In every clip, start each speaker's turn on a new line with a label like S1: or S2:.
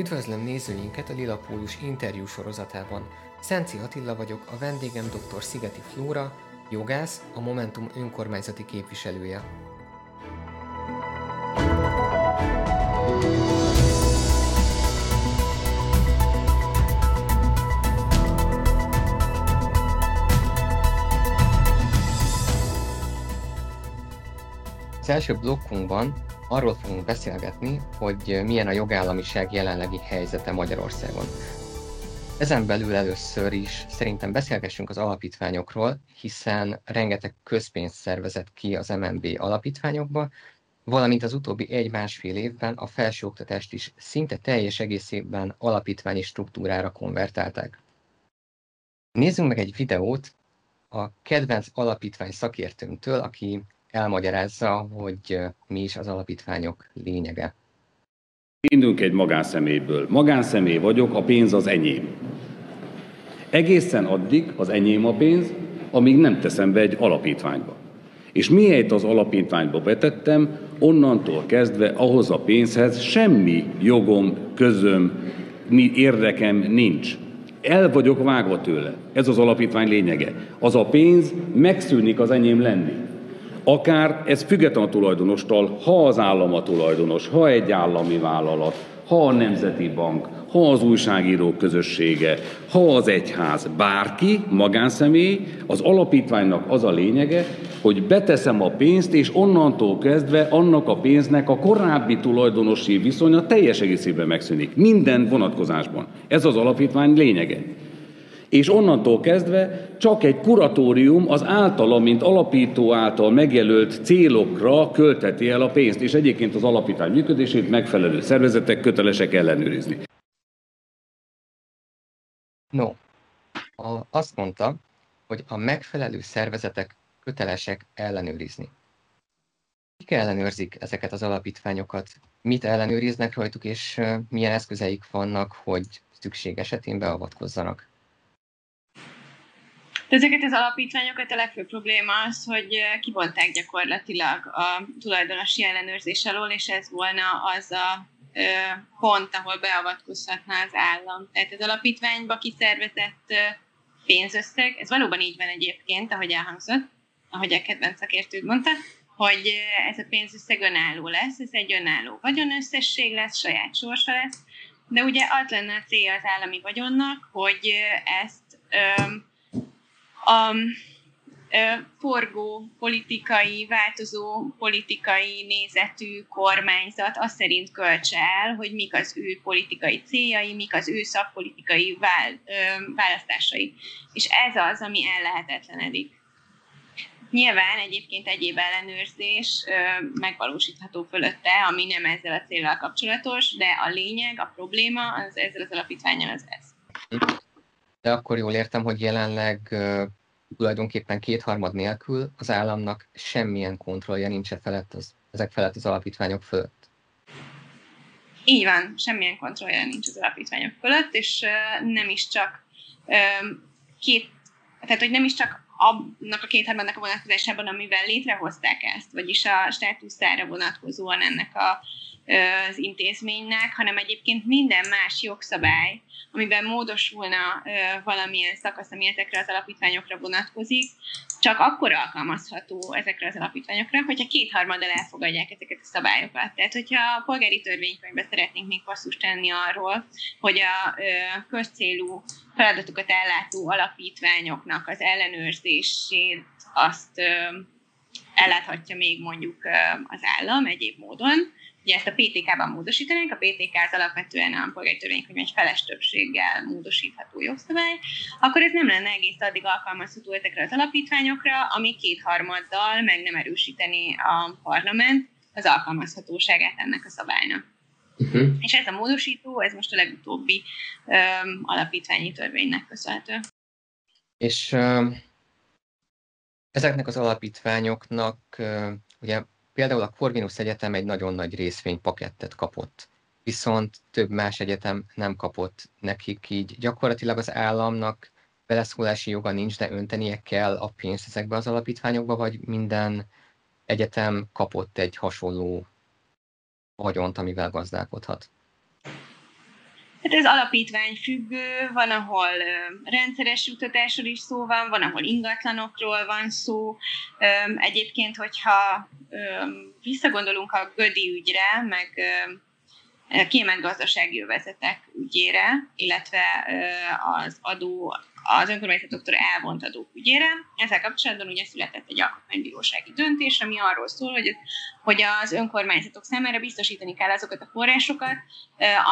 S1: Üdvözlöm nézőinket a Lila Pólus interjú sorozatában. Szenci Attila vagyok, a vendégem dr. Szigeti Flóra, jogász, a Momentum önkormányzati képviselője. Az első blokkunkban arról fogunk beszélgetni, hogy milyen a jogállamiság jelenlegi helyzete Magyarországon. Ezen belül először is szerintem beszélgessünk az alapítványokról, hiszen rengeteg közpénzt szervezett ki az MNB alapítványokba, valamint az utóbbi egy-másfél évben a felsőoktatást is szinte teljes egészében alapítványi struktúrára konvertálták. Nézzünk meg egy videót a kedvenc alapítvány szakértőnktől, aki elmagyarázza, hogy mi is az alapítványok lényege.
S2: Indulunk egy magánszemélyből. Magánszemély vagyok, a pénz az enyém. Egészen addig az enyém a pénz, amíg nem teszem be egy alapítványba. És miért az alapítványba betettem, onnantól kezdve ahhoz a pénzhez semmi jogom, közöm, érdekem nincs. El vagyok vágva tőle. Ez az alapítvány lényege. Az a pénz megszűnik az enyém lenni. Akár ez független a tulajdonostól, ha az állam a tulajdonos, ha egy állami vállalat, ha a Nemzeti Bank, ha az újságírók közössége, ha az egyház, bárki, magánszemély, az alapítványnak az a lényege, hogy beteszem a pénzt, és onnantól kezdve annak a pénznek a korábbi tulajdonosi viszonya teljes egészében megszűnik. Minden vonatkozásban. Ez az alapítvány lényege és onnantól kezdve csak egy kuratórium az általa, mint alapító által megjelölt célokra költeti el a pénzt, és egyébként az alapítvány működését megfelelő szervezetek kötelesek ellenőrizni.
S1: No, a, azt mondta, hogy a megfelelő szervezetek kötelesek ellenőrizni. Kik ellenőrzik ezeket az alapítványokat? Mit ellenőriznek rajtuk, és milyen eszközeik vannak, hogy szükség esetén beavatkozzanak?
S3: De ezeket az alapítványokat a legfőbb probléma az, hogy kibonták gyakorlatilag a tulajdonosi ellenőrzés alól, és ez volna az a ö, pont, ahol beavatkozhatna az állam. Tehát az alapítványba kiszervezett ö, pénzösszeg, ez valóban így van egyébként, ahogy elhangzott, ahogy a kedvenc szakértőd mondta, hogy ez a pénzösszeg önálló lesz, ez egy önálló vagyonösszesség lesz, saját sorsa lesz, de ugye az lenne a célja az állami vagyonnak, hogy ezt ö, a forgó politikai, változó politikai nézetű kormányzat azt szerint költse el, hogy mik az ő politikai céljai, mik az ő szakpolitikai választásai. És ez az, ami ellehetetlenedik. Nyilván egyébként egyéb ellenőrzés megvalósítható fölötte, ami nem ezzel a célral kapcsolatos, de a lényeg, a probléma az ezzel az alapítványal az ez.
S1: De akkor jól értem, hogy jelenleg tulajdonképpen kétharmad nélkül az államnak semmilyen kontrollja nincs e felett az, ezek felett az alapítványok fölött.
S3: Így van, semmilyen kontrollja nincs az alapítványok fölött, és nem is csak két, tehát hogy nem is csak annak a kétharmadnak a vonatkozásában, amivel létrehozták ezt, vagyis a státuszára vonatkozóan ennek a az intézménynek, hanem egyébként minden más jogszabály, amiben módosulna valamilyen szakasz, ami ezekre az alapítványokra vonatkozik, csak akkor alkalmazható ezekre az alapítványokra, hogyha kétharmaddal elfogadják ezeket a szabályokat. Tehát, hogyha a polgári törvénykönyvben szeretnénk még passzus tenni arról, hogy a közcélú feladatokat ellátó alapítványoknak az ellenőrzését azt elláthatja még mondjuk az állam egyéb módon, ugye ezt a PTK-ban módosítanánk, a PTK az alapvetően a polgári törvénykönyv egy feles többséggel módosítható jogszabály, akkor ez nem lenne egész addig alkalmazható ezekre az alapítványokra, ami kétharmaddal meg nem erősíteni a parlament az alkalmazhatóságát ennek a szabálynak. Uh-huh. És ez a módosító, ez most a legutóbbi um, alapítványi törvénynek köszönhető.
S1: És uh, ezeknek az alapítványoknak uh, ugye Például a Corvinus Egyetem egy nagyon nagy részvénypakettet kapott, viszont több más egyetem nem kapott nekik, így gyakorlatilag az államnak beleszólási joga nincs, de öntenie kell a pénzt ezekbe az alapítványokba, vagy minden egyetem kapott egy hasonló vagyont, amivel gazdálkodhat.
S3: Hát ez alapítvány függő, van, ahol rendszeres jutatásról is szó van, van, ahol ingatlanokról van szó. Egyébként, hogyha visszagondolunk a Gödi ügyre, meg kiemelt gazdasági övezetek ügyére, illetve az adó, az önkormányzatoktól elvont adók ügyére. Ezzel kapcsolatban ugye született egy alkotmánybírósági döntés, ami arról szól, hogy, hogy az önkormányzatok számára biztosítani kell azokat a forrásokat,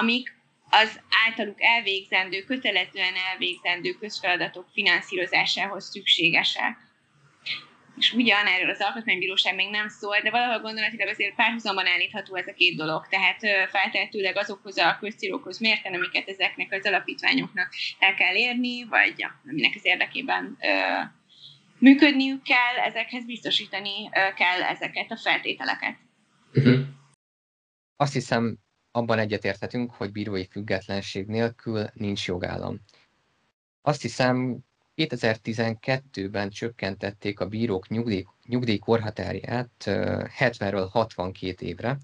S3: amik az általuk elvégzendő, kötelezően elvégzendő közfeladatok finanszírozásához szükségesek. És ugyan erről az alkotmánybíróság még nem szól, de valahol gondolatilag azért párhuzamban állítható ez a két dolog. Tehát feltehetőleg azokhoz a közcélokhoz mérten, amiket ezeknek az alapítványoknak el kell érni, vagy ja, aminek az érdekében ö, működniük kell, ezekhez biztosítani kell ezeket a feltételeket. Uh-huh.
S1: Azt hiszem, abban egyetérthetünk, hogy bírói függetlenség nélkül nincs jogállam. Azt hiszem, 2012-ben csökkentették a bírók nyugdíj, nyugdíjkorhatárját 70-ről 62 évre,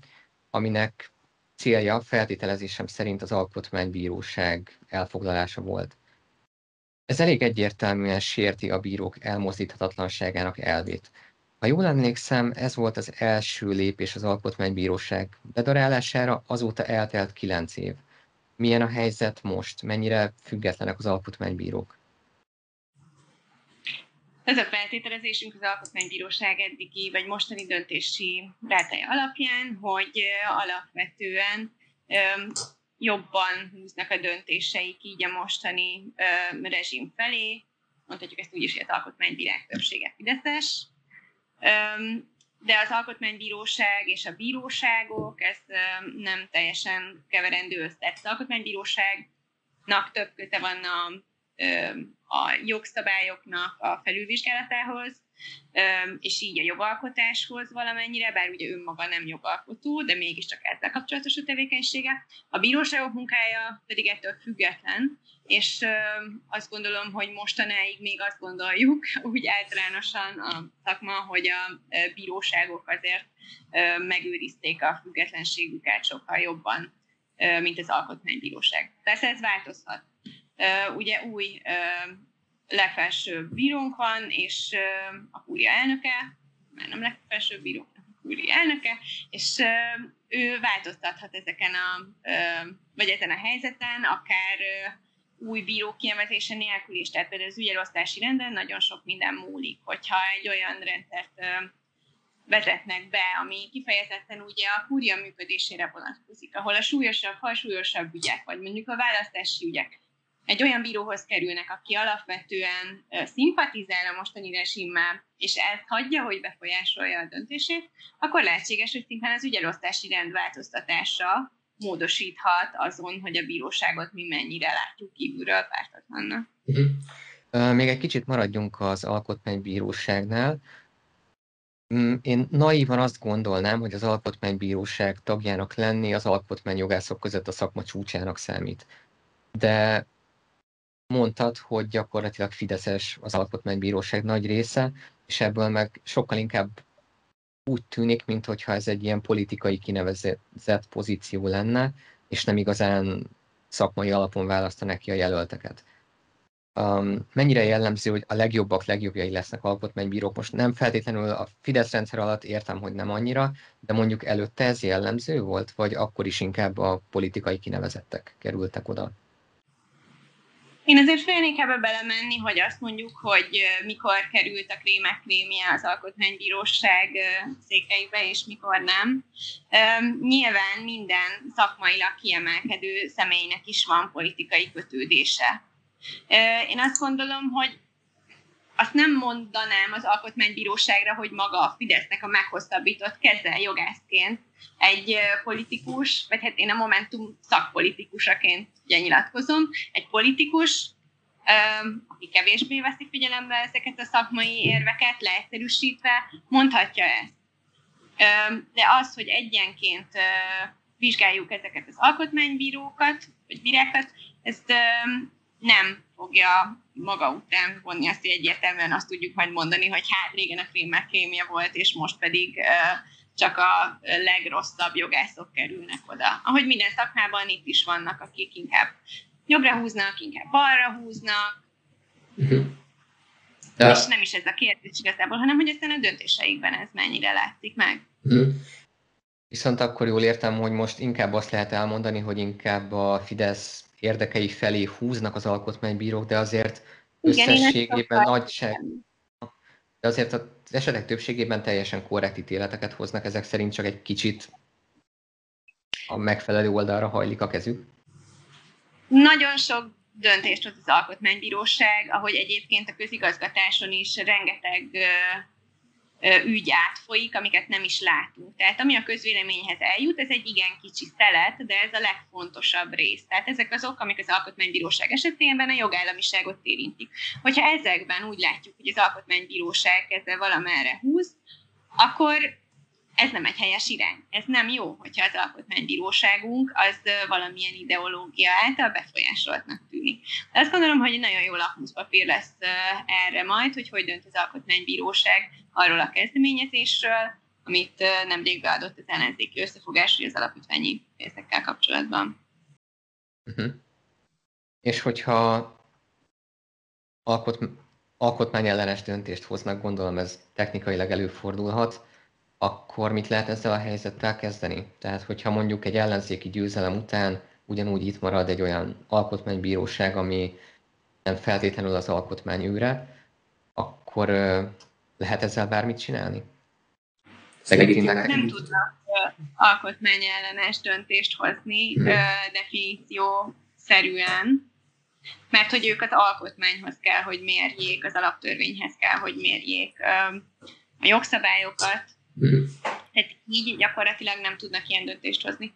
S1: aminek célja feltételezésem szerint az alkotmánybíróság elfoglalása volt. Ez elég egyértelműen sérti a bírók elmozdíthatatlanságának elvét. Ha jól emlékszem, ez volt az első lépés az Alkotmánybíróság bedarálására, azóta eltelt kilenc év. Milyen a helyzet most? Mennyire függetlenek az alkotmánybírók?
S3: Ez a feltételezésünk az Alkotmánybíróság eddigi vagy mostani döntési rátája alapján, hogy alapvetően jobban húznak a döntéseik így a mostani rezsim felé, mondhatjuk ezt úgy is, hogy az alkotmánybírák többsége Fideszes, de az alkotmánybíróság és a bíróságok, ez nem teljesen keverendő össze. Az alkotmánybíróságnak több köte van a, a jogszabályoknak a felülvizsgálatához, és így a jogalkotáshoz valamennyire, bár ugye önmaga nem jogalkotó, de mégiscsak ezzel kapcsolatos a tevékenysége. A bíróságok munkája pedig ettől független, és azt gondolom, hogy mostanáig még azt gondoljuk, úgy általánosan a szakma, hogy a bíróságok azért megőrizték a függetlenségüket sokkal jobban, mint az alkotmánybíróság. Persze ez változhat. Ugye új legfelsőbb bírónk van, és a kúria elnöke, már nem legfelsőbb bíró, a kúria elnöke, és ő változtathat ezeken a, vagy ezen a helyzeten, akár új bíró kiemetése nélkül is. Tehát például az ügyelosztási renden nagyon sok minden múlik, hogyha egy olyan rendszert vezetnek be, ami kifejezetten ugye a kúria működésére vonatkozik, ahol a súlyosabb, súlyosabb ügyek, vagy mondjuk a választási ügyek egy olyan bíróhoz kerülnek, aki alapvetően szimpatizál a mostani rezsimmel, és ezt hagyja, hogy befolyásolja a döntését, akkor lehetséges, hogy szintén az ügyelosztási rend változtatása módosíthat azon, hogy a bíróságot mi mennyire látjuk kívülről pártatlannak.
S1: Uh-huh. Még egy kicsit maradjunk az alkotmánybíróságnál. Mm, én naívan azt gondolnám, hogy az alkotmánybíróság tagjának lenni az alkotmányjogászok között a szakma csúcsának számít. De mondtad, hogy gyakorlatilag Fideszes az alkotmánybíróság nagy része, és ebből meg sokkal inkább úgy tűnik, mintha ez egy ilyen politikai kinevezett pozíció lenne, és nem igazán szakmai alapon választanak ki a jelölteket. Um, mennyire jellemző, hogy a legjobbak legjobbjai lesznek alkotmánybírók? Most nem feltétlenül a Fidesz rendszer alatt értem, hogy nem annyira, de mondjuk előtte ez jellemző volt, vagy akkor is inkább a politikai kinevezettek kerültek oda?
S3: Én azért félnék ebbe belemenni, hogy azt mondjuk, hogy mikor került a krémek krémje az alkotmánybíróság székeibe, és mikor nem. Nyilván minden szakmailag kiemelkedő személynek is van politikai kötődése. Én azt gondolom, hogy azt nem mondanám az alkotmánybíróságra, hogy maga a Fidesznek a meghosszabbított keze jogászként egy politikus, vagy hát én a Momentum szakpolitikusaként ugye nyilatkozom, egy politikus, aki kevésbé veszi figyelembe ezeket a szakmai érveket, leegyszerűsítve, mondhatja ezt. De az, hogy egyenként vizsgáljuk ezeket az alkotmánybírókat, vagy bírákat, ezt nem fogja maga után vonni azt, hogy egyértelműen azt tudjuk majd mondani, hogy hát régen a krémmel kémia volt, és most pedig csak a legrosszabb jogászok kerülnek oda. Ahogy minden szakmában itt is vannak, akik inkább jobbra húznak, inkább balra húznak, uh-huh. De... És nem is ez a kérdés igazából, hanem hogy aztán a döntéseikben ez mennyire látszik meg. Uh-huh.
S1: Viszont akkor jól értem, hogy most inkább azt lehet elmondani, hogy inkább a Fidesz érdekei felé húznak az alkotmánybírók, de azért Igen, összességében nagyság, de azért az esetek többségében teljesen korrekt ítéleteket hoznak, ezek szerint csak egy kicsit a megfelelő oldalra hajlik a kezük.
S3: Nagyon sok döntést hoz az alkotmánybíróság, ahogy egyébként a közigazgatáson is rengeteg ügy átfolyik, amiket nem is látunk. Tehát ami a közvéleményhez eljut, ez egy igen kicsi szelet, de ez a legfontosabb rész. Tehát ezek azok, amik az alkotmánybíróság esetében a jogállamiságot érintik. Hogyha ezekben úgy látjuk, hogy az alkotmánybíróság ezzel valamerre húz, akkor ez nem egy helyes irány. Ez nem jó, hogyha az alkotmánybíróságunk az valamilyen ideológia által befolyásoltnak tűnik. De azt gondolom, hogy nagyon jó lakmuszpapír lesz erre majd, hogy hogy dönt az alkotmánybíróság arról a kezdeményezésről, amit nemrég beadott az ellenzéki összefogás, hogy az alapítványi részekkel kapcsolatban.
S1: Uh-huh. És hogyha alkot, alkotmányellenes döntést hoznak, gondolom ez technikailag előfordulhat, akkor mit lehet ezzel a helyzettel kezdeni? Tehát, hogyha mondjuk egy ellenzéki győzelem után ugyanúgy itt marad egy olyan alkotmánybíróság, ami nem feltétlenül az alkotmány őre, akkor lehet ezzel bármit csinálni?
S3: Szerintem nem tudnak alkotmányellenes döntést hozni hmm. definíció szerűen, mert hogy ők az alkotmányhoz kell, hogy mérjék, az alaptörvényhez kell, hogy mérjék a jogszabályokat. Tehát így gyakorlatilag nem tudnak ilyen döntést hozni.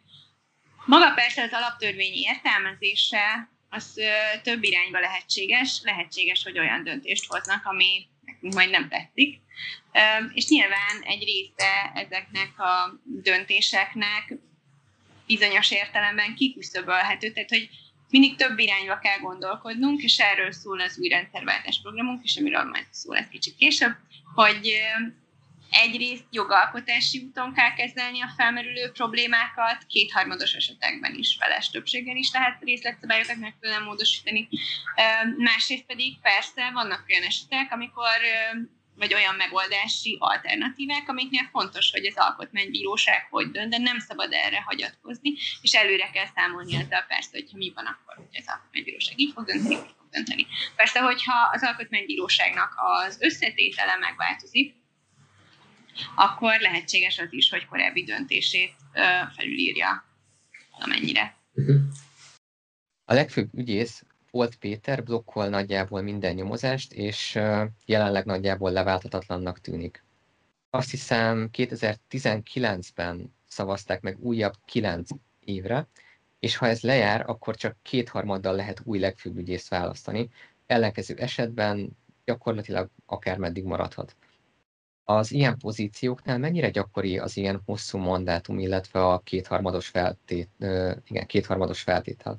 S3: Maga persze az alaptörvény értelmezése, az több irányba lehetséges. Lehetséges, hogy olyan döntést hoznak, ami majd nem tetszik. És nyilván egy része ezeknek a döntéseknek bizonyos értelemben kiküszöbölhető, tehát hogy mindig több irányba kell gondolkodnunk, és erről szól az új rendszerváltás programunk, és amiről majd szól ez kicsit később, hogy egyrészt jogalkotási úton kell kezelni a felmerülő problémákat, kétharmados esetekben is feles többséggel is lehet részletszabályokat megfelelően módosítani. Másrészt pedig persze vannak olyan esetek, amikor vagy olyan megoldási alternatívák, amiknél fontos, hogy az alkotmánybíróság hogy dönt, de nem szabad erre hagyatkozni, és előre kell számolni ezzel persze, hogyha mi van akkor, hogy az alkotmánybíróság így fog dönteni, így fog dönteni. Persze, hogyha az alkotmánybíróságnak az összetétele megváltozik, akkor lehetséges az is, hogy korábbi döntését felülírja valamennyire.
S1: A legfőbb ügyész volt Péter blokkol nagyjából minden nyomozást, és jelenleg nagyjából leváltatatlannak tűnik. Azt hiszem 2019-ben szavazták meg újabb 9 évre, és ha ez lejár, akkor csak kétharmaddal lehet új legfőbb ügyészt választani, ellenkező esetben gyakorlatilag akár meddig maradhat. Az ilyen pozícióknál mennyire gyakori az ilyen hosszú mandátum, illetve a kétharmados, feltét, igen, kétharmados feltétel?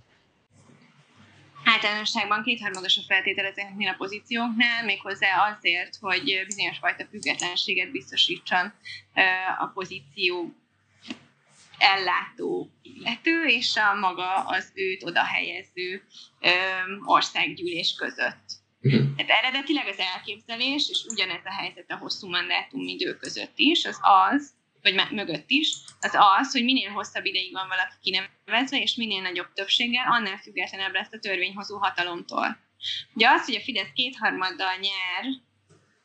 S3: Általánosságban kétharmados a feltétel ezeknél a pozícióknál, méghozzá azért, hogy bizonyos fajta függetlenséget biztosítson a pozíció ellátó illető és a maga az őt oda helyező országgyűlés között. Uh-huh. Tehát eredetileg az elképzelés, és ugyanez a helyzet a hosszú mandátum idő között is, az az, vagy mögött is, az az, hogy minél hosszabb ideig van valaki kinevezve, és minél nagyobb többséggel, annál függetlenebb lesz a törvényhozó hatalomtól. Ugye az, hogy a Fidesz kétharmaddal nyer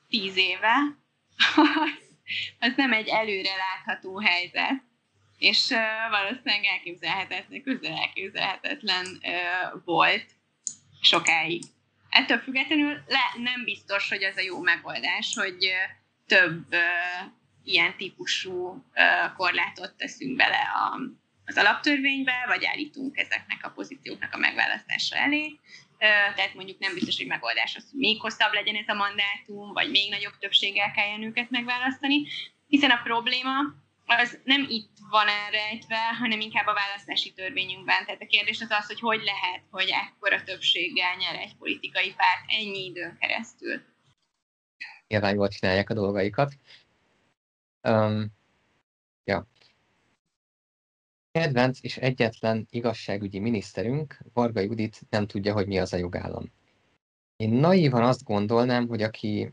S3: tíz éve, az nem egy előre látható helyzet, és uh, valószínűleg elképzelhetetlen, közel elképzelhetetlen volt sokáig. Ettől függetlenül le, nem biztos, hogy ez a jó megoldás, hogy több uh, ilyen típusú uh, korlátot teszünk bele a, az alaptörvénybe, vagy állítunk ezeknek a pozícióknak a megválasztása elé. Uh, tehát mondjuk nem biztos, hogy megoldás az, hogy még hosszabb legyen ez a mandátum, vagy még nagyobb többséggel kelljen őket megválasztani, hiszen a probléma az nem itt van elrejtve, hanem inkább a választási törvényünkben. Tehát a kérdés az az, hogy hogy lehet, hogy ekkora többséggel nyer egy politikai párt ennyi időn keresztül.
S1: Nyilván jól csinálják a dolgaikat. Um, ja. Kedvenc és egyetlen igazságügyi miniszterünk, Varga Judit nem tudja, hogy mi az a jogállam. Én naívan azt gondolnám, hogy aki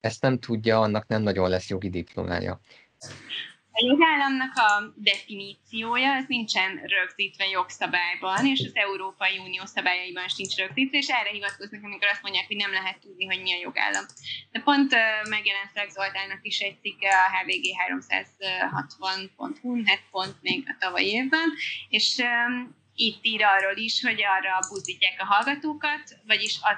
S1: ezt nem tudja, annak nem nagyon lesz jogi diplomája.
S3: A jogállamnak a definíciója az nincsen rögzítve jogszabályban, és az Európai Unió szabályaiban sincs rögzítve, és erre hivatkoznak, amikor azt mondják, hogy nem lehet tudni, hogy mi a jogállam. De pont megjelent Flex Zoltánnak is egy cikke a HVG 360.hu, hát pont még a tavalyi évben, és itt ír arról is, hogy arra buzdítják a hallgatókat, vagyis az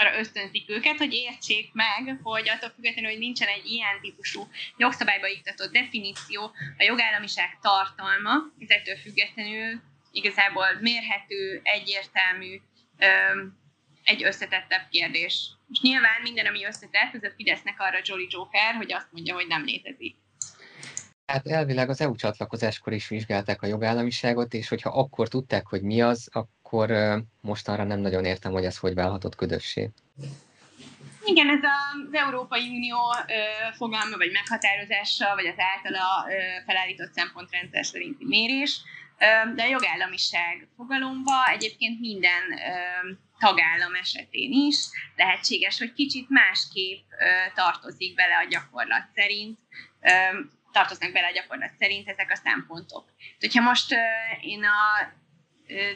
S3: arra ösztönzik őket, hogy értsék meg, hogy attól függetlenül, hogy nincsen egy ilyen típusú jogszabályba iktatott definíció, a jogállamiság tartalma, ettől függetlenül igazából mérhető, egyértelmű, egy összetettebb kérdés. És nyilván minden, ami összetett, ez a Fidesznek arra Jolly Joker, hogy azt mondja, hogy nem létezik.
S1: Hát elvileg az EU csatlakozáskor is vizsgálták a jogállamiságot, és hogyha akkor tudták, hogy mi az, akkor mostanra nem nagyon értem, hogy ez hogy válhatott ködössé.
S3: Igen, ez az Európai Unió fogalma, vagy meghatározása, vagy az általa felállított szempontrendszer szerinti mérés, de a jogállamiság fogalomba egyébként minden ö, tagállam esetén is lehetséges, hogy kicsit másképp ö, tartozik bele a gyakorlat szerint, tartoznak bele a gyakorlat szerint ezek a szempontok. Hogyha most én a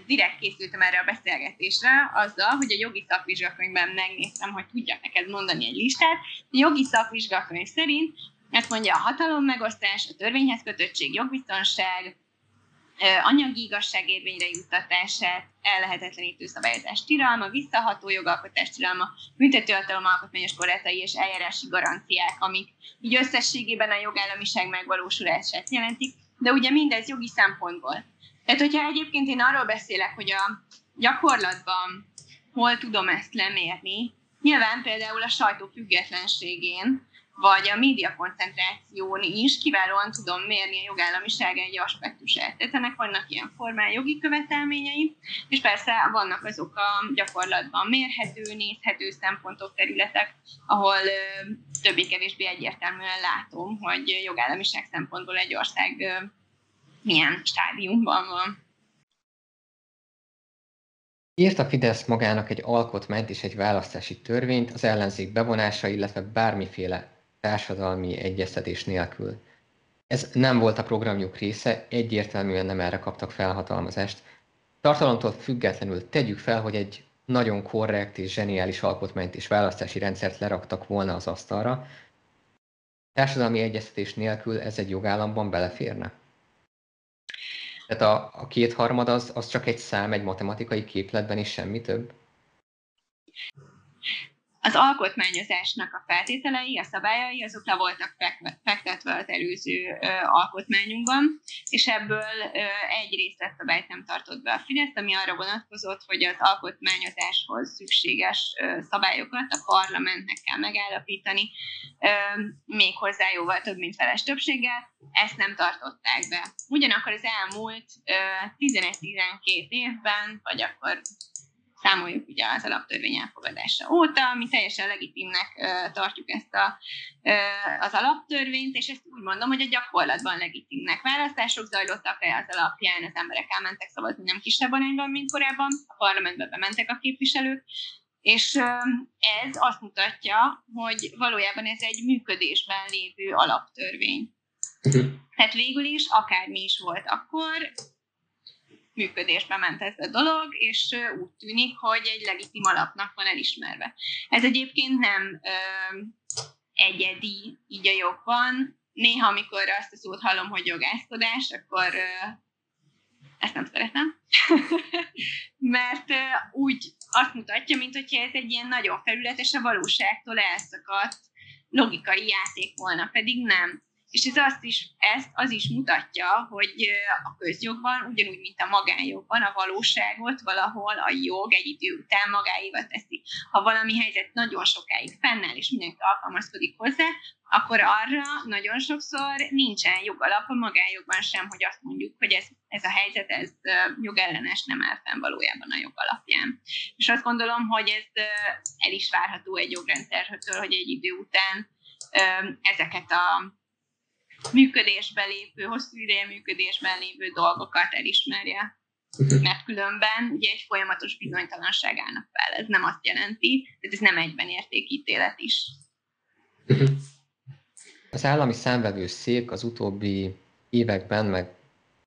S3: direkt készültem erre a beszélgetésre azzal, hogy a jogi szakvizsgakönyvben megnéztem, hogy tudjak neked mondani egy listát. A jogi szakvizsgakönyv szerint ezt mondja a hatalom megosztás, a törvényhez kötöttség, jogbiztonság, anyagi igazság érvényre juttatását, ellehetetlenítő szabályozás tilalma, visszaható jogalkotás tilalma, büntetőhatalom alkotmányos korlátai és eljárási garanciák, amik így összességében a jogállamiság megvalósulását jelentik, de ugye mindez jogi szempontból. Tehát, hogyha egyébként én arról beszélek, hogy a gyakorlatban hol tudom ezt lemérni, nyilván például a sajtó függetlenségén, vagy a média koncentráción is kiválóan tudom mérni a jogállamiság egy aspektusát. Tehát ennek vannak ilyen formál jogi követelményei, és persze vannak azok a gyakorlatban mérhető, nézhető szempontok, területek, ahol többé-kevésbé egyértelműen látom, hogy jogállamiság szempontból egy ország milyen stádiumban van.
S1: Írt a Fidesz magának egy alkotmányt és egy választási törvényt az ellenzék bevonása, illetve bármiféle társadalmi egyeztetés nélkül. Ez nem volt a programjuk része, egyértelműen nem erre kaptak felhatalmazást. Tartalomtól függetlenül tegyük fel, hogy egy nagyon korrekt és zseniális alkotmányt és választási rendszert leraktak volna az asztalra. Társadalmi egyeztetés nélkül ez egy jogállamban beleférne? Tehát a, a kétharmad az, az csak egy szám, egy matematikai képletben, és semmi több?
S3: Az alkotmányozásnak a feltételei, a szabályai, azok le voltak fektetve az előző alkotmányunkban, és ebből egy részletszabályt nem tartott be a Fidesz, ami arra vonatkozott, hogy az alkotmányozáshoz szükséges szabályokat a parlamentnek kell megállapítani, méghozzá jóval több, mint feles többséggel, ezt nem tartották be. Ugyanakkor az elmúlt 11-12 évben, vagy akkor számoljuk ugye az alaptörvény elfogadása óta, mi teljesen legitimnek tartjuk ezt a, az alaptörvényt, és ezt úgy mondom, hogy a gyakorlatban legitimnek választások zajlottak el az alapján, az emberek elmentek szavazni nem kisebb arányban, mint korábban, a parlamentbe bementek a képviselők, és ez azt mutatja, hogy valójában ez egy működésben lévő alaptörvény. Mhm. Tehát végül is, akármi is volt akkor, működésbe ment ez a dolog, és úgy tűnik, hogy egy legitim alapnak van elismerve. Ez egyébként nem ö, egyedi így a jogban. Néha, amikor azt a szót hallom, hogy jogászkodás, akkor ö, ezt nem szeretem. Mert ö, úgy azt mutatja, mint hogyha ez egy ilyen nagyon felületes, a valóságtól elszakadt logikai játék volna, pedig nem és ez azt is, ezt az is mutatja, hogy a közjogban, ugyanúgy, mint a magánjogban, a valóságot valahol a jog egy idő után magáéval teszi. Ha valami helyzet nagyon sokáig fennáll, és mindenki alkalmazkodik hozzá, akkor arra nagyon sokszor nincsen jogalap a magánjogban sem, hogy azt mondjuk, hogy ez, ez a helyzet, ez jogellenes nem áll fenn valójában a jogalapján. És azt gondolom, hogy ez el is várható egy jogrendszertől, hogy egy idő után ezeket a működésben lévő, hosszú ideje működésben lévő dolgokat elismerje. Mhm. Mert különben ugye egy folyamatos bizonytalanság állnak fel. Ez nem azt jelenti, hogy ez nem egyben értékítélet is.
S1: Mhm. Az állami számvevőszék az utóbbi években, meg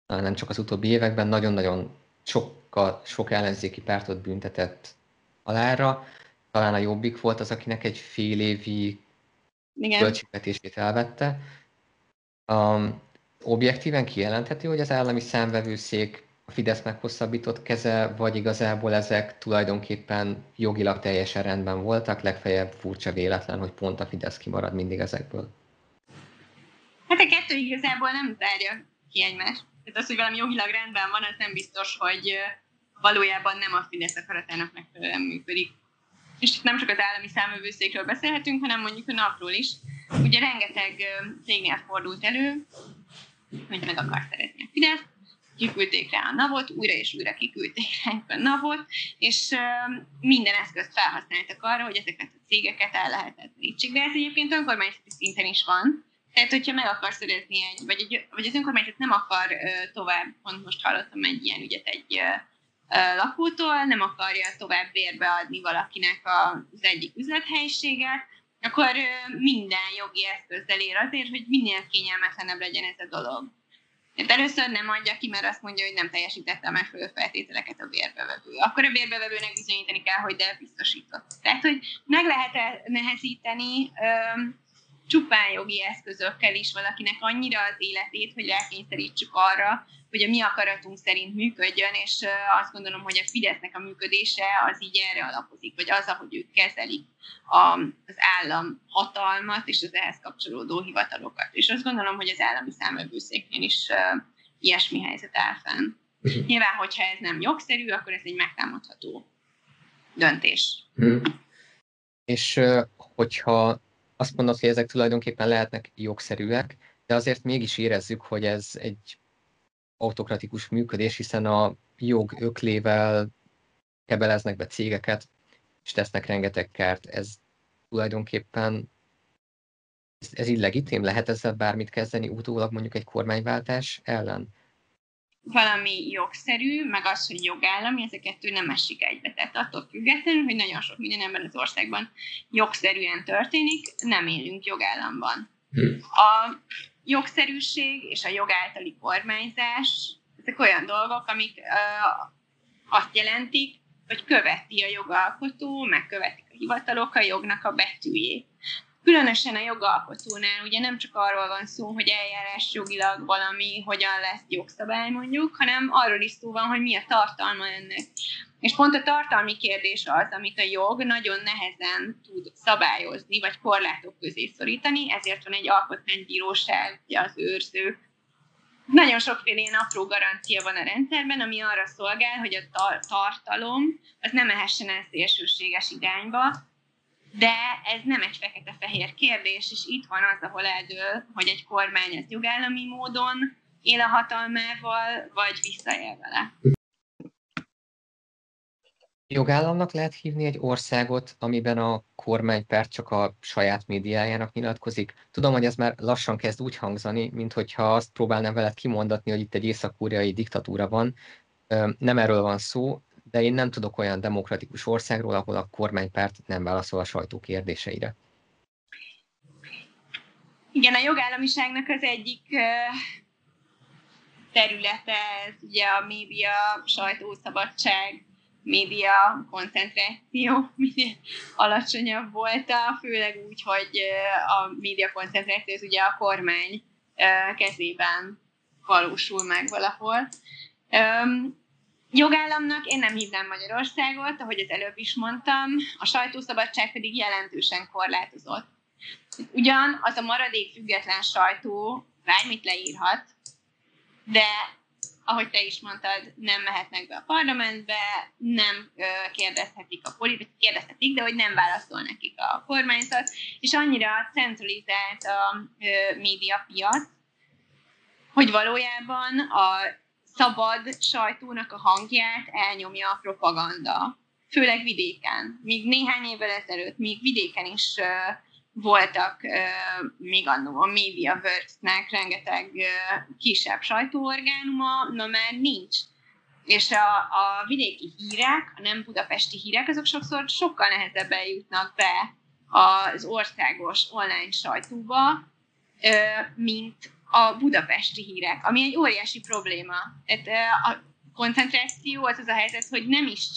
S1: nem csak az utóbbi években nagyon-nagyon sokkal, sok ellenzéki pártot büntetett alára. Talán a Jobbik volt az, akinek egy fél évi Igen. költségvetését elvette. Um, objektíven kijelenthető, hogy az állami számvevőszék a Fidesz meghosszabbított keze, vagy igazából ezek tulajdonképpen jogilag teljesen rendben voltak, legfeljebb furcsa véletlen, hogy pont a Fidesz kimarad mindig ezekből.
S3: Hát a kettő igazából nem zárja ki egymást. Tehát az, hogy valami jogilag rendben van, az nem biztos, hogy valójában nem a Fidesz akaratának megfelelően működik. És itt nem csak az állami számövőszékről beszélhetünk, hanem mondjuk a napról is. Ugye rengeteg cégnél fordult elő, hogy meg akar szeretni a Fidesz, kiküldték rá a navot, újra és újra kiküldték rá a navot, és minden eszközt felhasználtak arra, hogy ezeket a cégeket el lehetetlenítsük. De ez egyébként önkormányzati szinten is van, tehát, hogyha meg akar szerezni egy, vagy, egy, vagy az önkormányzat nem akar tovább, pont most hallottam egy ilyen ügyet egy lakótól, nem akarja tovább bérbe valakinek az egyik üzlethelyiséget, akkor minden jogi eszközzel ér azért, hogy minél kényelmetlenebb legyen ez a dolog. Tehát először nem adja ki, mert azt mondja, hogy nem teljesítette a megfelelő feltételeket a bérbevevő. Akkor a bérbevevőnek bizonyítani kell, hogy de biztosított. Tehát, hogy meg lehet nehezíteni csupán jogi eszközökkel is valakinek annyira az életét, hogy rákényszerítsük arra, hogy a mi akaratunk szerint működjön, és azt gondolom, hogy a Fidesznek a működése az így erre alapozik, vagy az, ahogy ők kezelik a, az állam hatalmat és az ehhez kapcsolódó hivatalokat. És azt gondolom, hogy az állami számövőszéknél is uh, ilyesmi helyzet áll fenn. Mhm. Nyilván, hogyha ez nem jogszerű, akkor ez egy megtámadható döntés. Hmm.
S1: És hogyha azt mondod, hogy ezek tulajdonképpen lehetnek jogszerűek, de azért mégis érezzük, hogy ez egy autokratikus működés, hiszen a jog öklével kebeleznek be cégeket, és tesznek rengeteg kárt. Ez tulajdonképpen ez, ez illegitim? Lehet ezzel bármit kezdeni utólag mondjuk egy kormányváltás ellen?
S3: valami jogszerű, meg az, hogy jogállami, ezek kettő nem esik egybe. Tehát attól függetlenül, hogy nagyon sok minden ebben az országban jogszerűen történik, nem élünk jogállamban. Hmm. A jogszerűség és a jogáltali kormányzás, ezek olyan dolgok, amik azt jelentik, hogy követi a jogalkotó, megkövetik a hivatalok a jognak a betűjét különösen a jogalkotónál ugye nem csak arról van szó, hogy eljárás jogilag valami hogyan lesz jogszabály mondjuk, hanem arról is szó van, hogy mi a tartalma ennek. És pont a tartalmi kérdés az, amit a jog nagyon nehezen tud szabályozni, vagy korlátok közé szorítani, ezért van egy alkotmánybíróság, az őrző. Nagyon sokféle ilyen apró garancia van a rendszerben, ami arra szolgál, hogy a tar- tartalom az nem ehessen el szélsőséges irányba, de ez nem egy fekete-fehér kérdés, és itt van az, ahol eldől, hogy egy kormány az jogállami módon él a hatalmával, vagy visszaél vele.
S1: Jogállamnak lehet hívni egy országot, amiben a kormánypárt csak a saját médiájának nyilatkozik. Tudom, hogy ez már lassan kezd úgy hangzani, mint hogyha azt próbálnám veled kimondatni, hogy itt egy észak-koreai diktatúra van. Nem erről van szó, de én nem tudok olyan demokratikus országról, ahol a kormánypárt nem válaszol a sajtó kérdéseire.
S3: Igen, a jogállamiságnak az egyik területe, ez ugye a média, sajtószabadság, média koncentráció minél alacsonyabb volt, főleg úgy, hogy a média koncentráció az ugye a kormány kezében valósul meg valahol. Jogállamnak én nem hívnám Magyarországot, ahogy az előbb is mondtam, a sajtószabadság pedig jelentősen korlátozott. Ugyan az a maradék független sajtó bármit leírhat, de ahogy te is mondtad, nem mehetnek be a parlamentbe, nem kérdezhetik a politikát, kérdezhetik, de hogy nem válaszol nekik a kormányzat, és annyira centralizált a médiapiac, hogy valójában a szabad sajtónak a hangját elnyomja a propaganda, főleg vidéken. Míg néhány évvel ezelőtt, még vidéken is voltak még annó a MediaWorks-nek rengeteg uh, kisebb sajtóorgánuma, na már nincs. És a, a vidéki hírek, a nem budapesti hírek, azok sokszor sokkal nehezebben jutnak be az országos online sajtóba, mint a budapesti hírek, ami egy óriási probléma. Tehát a koncentráció az az a helyzet, hogy nem is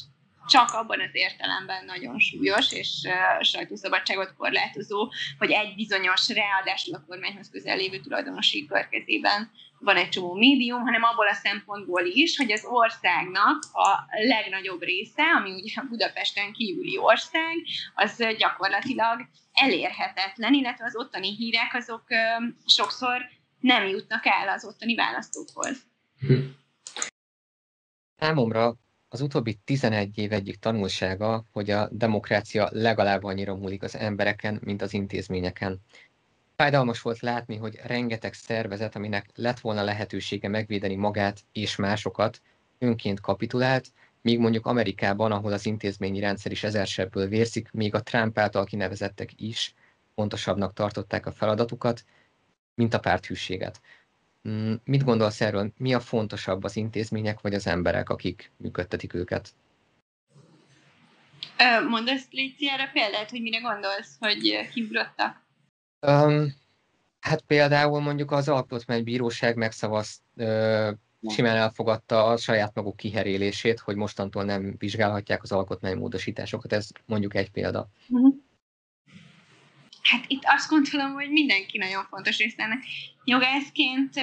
S3: csak abban az értelemben nagyon súlyos és uh, sajtószabadságot korlátozó, hogy egy bizonyos ráadásul a kormányhoz közel lévő tulajdonosi körkezében van egy csomó médium, hanem abból a szempontból is, hogy az országnak a legnagyobb része, ami ugye Budapesten kívüli ország, az gyakorlatilag elérhetetlen, illetve az ottani hírek azok sokszor nem jutnak el az ottani választókhoz. Hm.
S1: Számomra az utóbbi 11 év egyik tanulsága, hogy a demokrácia legalább annyira múlik az embereken, mint az intézményeken. Fájdalmas volt látni, hogy rengeteg szervezet, aminek lett volna lehetősége megvédeni magát és másokat, önként kapitulált, míg mondjuk Amerikában, ahol az intézményi rendszer is ezersebből vérzik, még a Trump által kinevezettek is fontosabbnak tartották a feladatukat, mint a párthűséget. Mm, mit gondolsz erről? Mi a fontosabb, az intézmények vagy az emberek, akik működtetik őket?
S3: Mondasz, Léci, erre példát, hogy mire gondolsz, hogy kiugrottak?
S1: Um, hát például mondjuk az alkotmánybíróság megszavaz, uh, simán elfogadta a saját maguk kiherélését, hogy mostantól nem vizsgálhatják az alkotmánymódosításokat. Ez mondjuk egy példa. Uh-huh.
S3: Hát itt azt gondolom, hogy mindenki nagyon fontos része ennek. Jogászként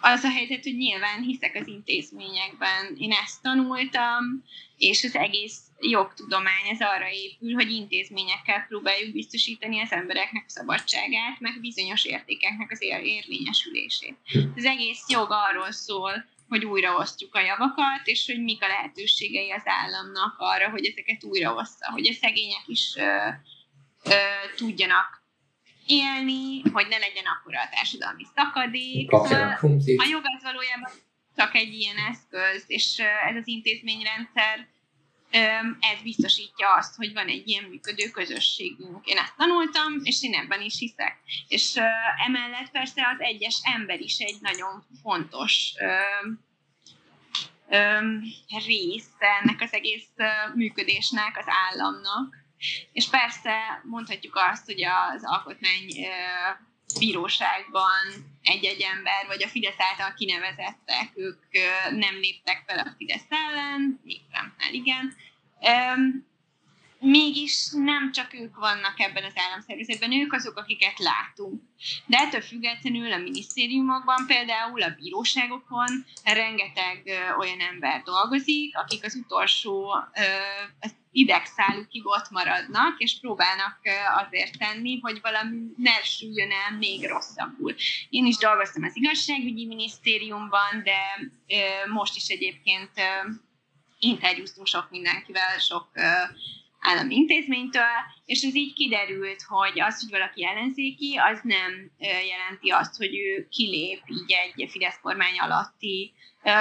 S3: az a helyzet, hogy nyilván hiszek az intézményekben. Én ezt tanultam, és az egész jogtudomány ez arra épül, hogy intézményekkel próbáljuk biztosítani az embereknek szabadságát, meg bizonyos értékeknek az érvényesülését. Az egész jog arról szól, hogy újraosztjuk a javakat, és hogy mik a lehetőségei az államnak arra, hogy ezeket újraoszta, hogy a szegények is ö, tudjanak élni, hogy ne legyen akkora a társadalmi szakadék. Szóval a jog az valójában csak egy ilyen eszköz, és ez az intézményrendszer ez biztosítja azt, hogy van egy ilyen működő közösségünk. Én ezt tanultam, és én ebben is hiszek. És emellett persze az egyes ember is egy nagyon fontos része ennek az egész működésnek, az államnak. És persze mondhatjuk azt, hogy az alkotmány bíróságban egy-egy ember, vagy a Fidesz által kinevezettek, ők nem léptek fel a Fidesz ellen, még Trumpnál igen. Mégis nem csak ők vannak ebben az államszervezetben, ők azok, akiket látunk. De ettől függetlenül a minisztériumokban, például a bíróságokon rengeteg olyan ember dolgozik, akik az utolsó, idegszálukig ott maradnak, és próbálnak azért tenni, hogy valami ne süljön el még rosszabbul. Én is dolgoztam az igazságügyi minisztériumban, de most is egyébként interjúztunk sok mindenkivel, sok állami intézménytől, és ez így kiderült, hogy az, hogy valaki ellenzéki, az nem jelenti azt, hogy ő kilép így egy Fidesz kormány alatti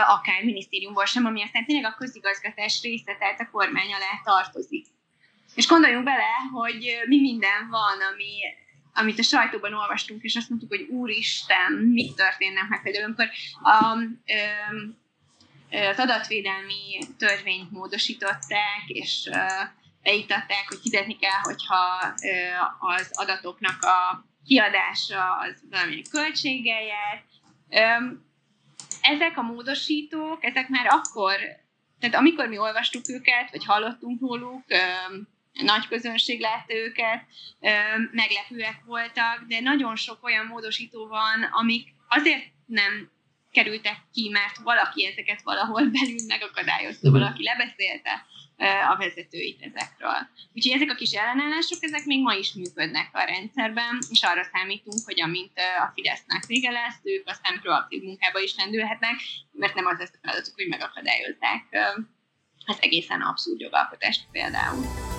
S3: akár minisztériumból sem, ami aztán tényleg a közigazgatás része, tehát a kormány alá tartozik. És gondoljunk bele, hogy mi minden van, ami, amit a sajtóban olvastunk, és azt mondtuk, hogy úristen, mit történnek meg például, amikor a, az adatvédelmi törvényt módosították, és beiktatták, hogy fizetni kell, hogyha az adatoknak a kiadása az valami költséggel jár. Ezek a módosítók, ezek már akkor, tehát amikor mi olvastuk őket, vagy hallottunk róluk, nagy közönség látta őket, meglepőek voltak, de nagyon sok olyan módosító van, amik azért nem kerültek ki, mert valaki ezeket valahol belül megakadályozta, valaki lebeszélte a vezetőit ezekről. Úgyhogy ezek a kis ellenállások, ezek még ma is működnek a rendszerben, és arra számítunk, hogy amint a Fidesznek vége lesz, ők aztán proaktív munkába is lendülhetnek, mert nem az lesz a feladatuk, hogy megakadályozzák az egészen abszurd jogalkotást például.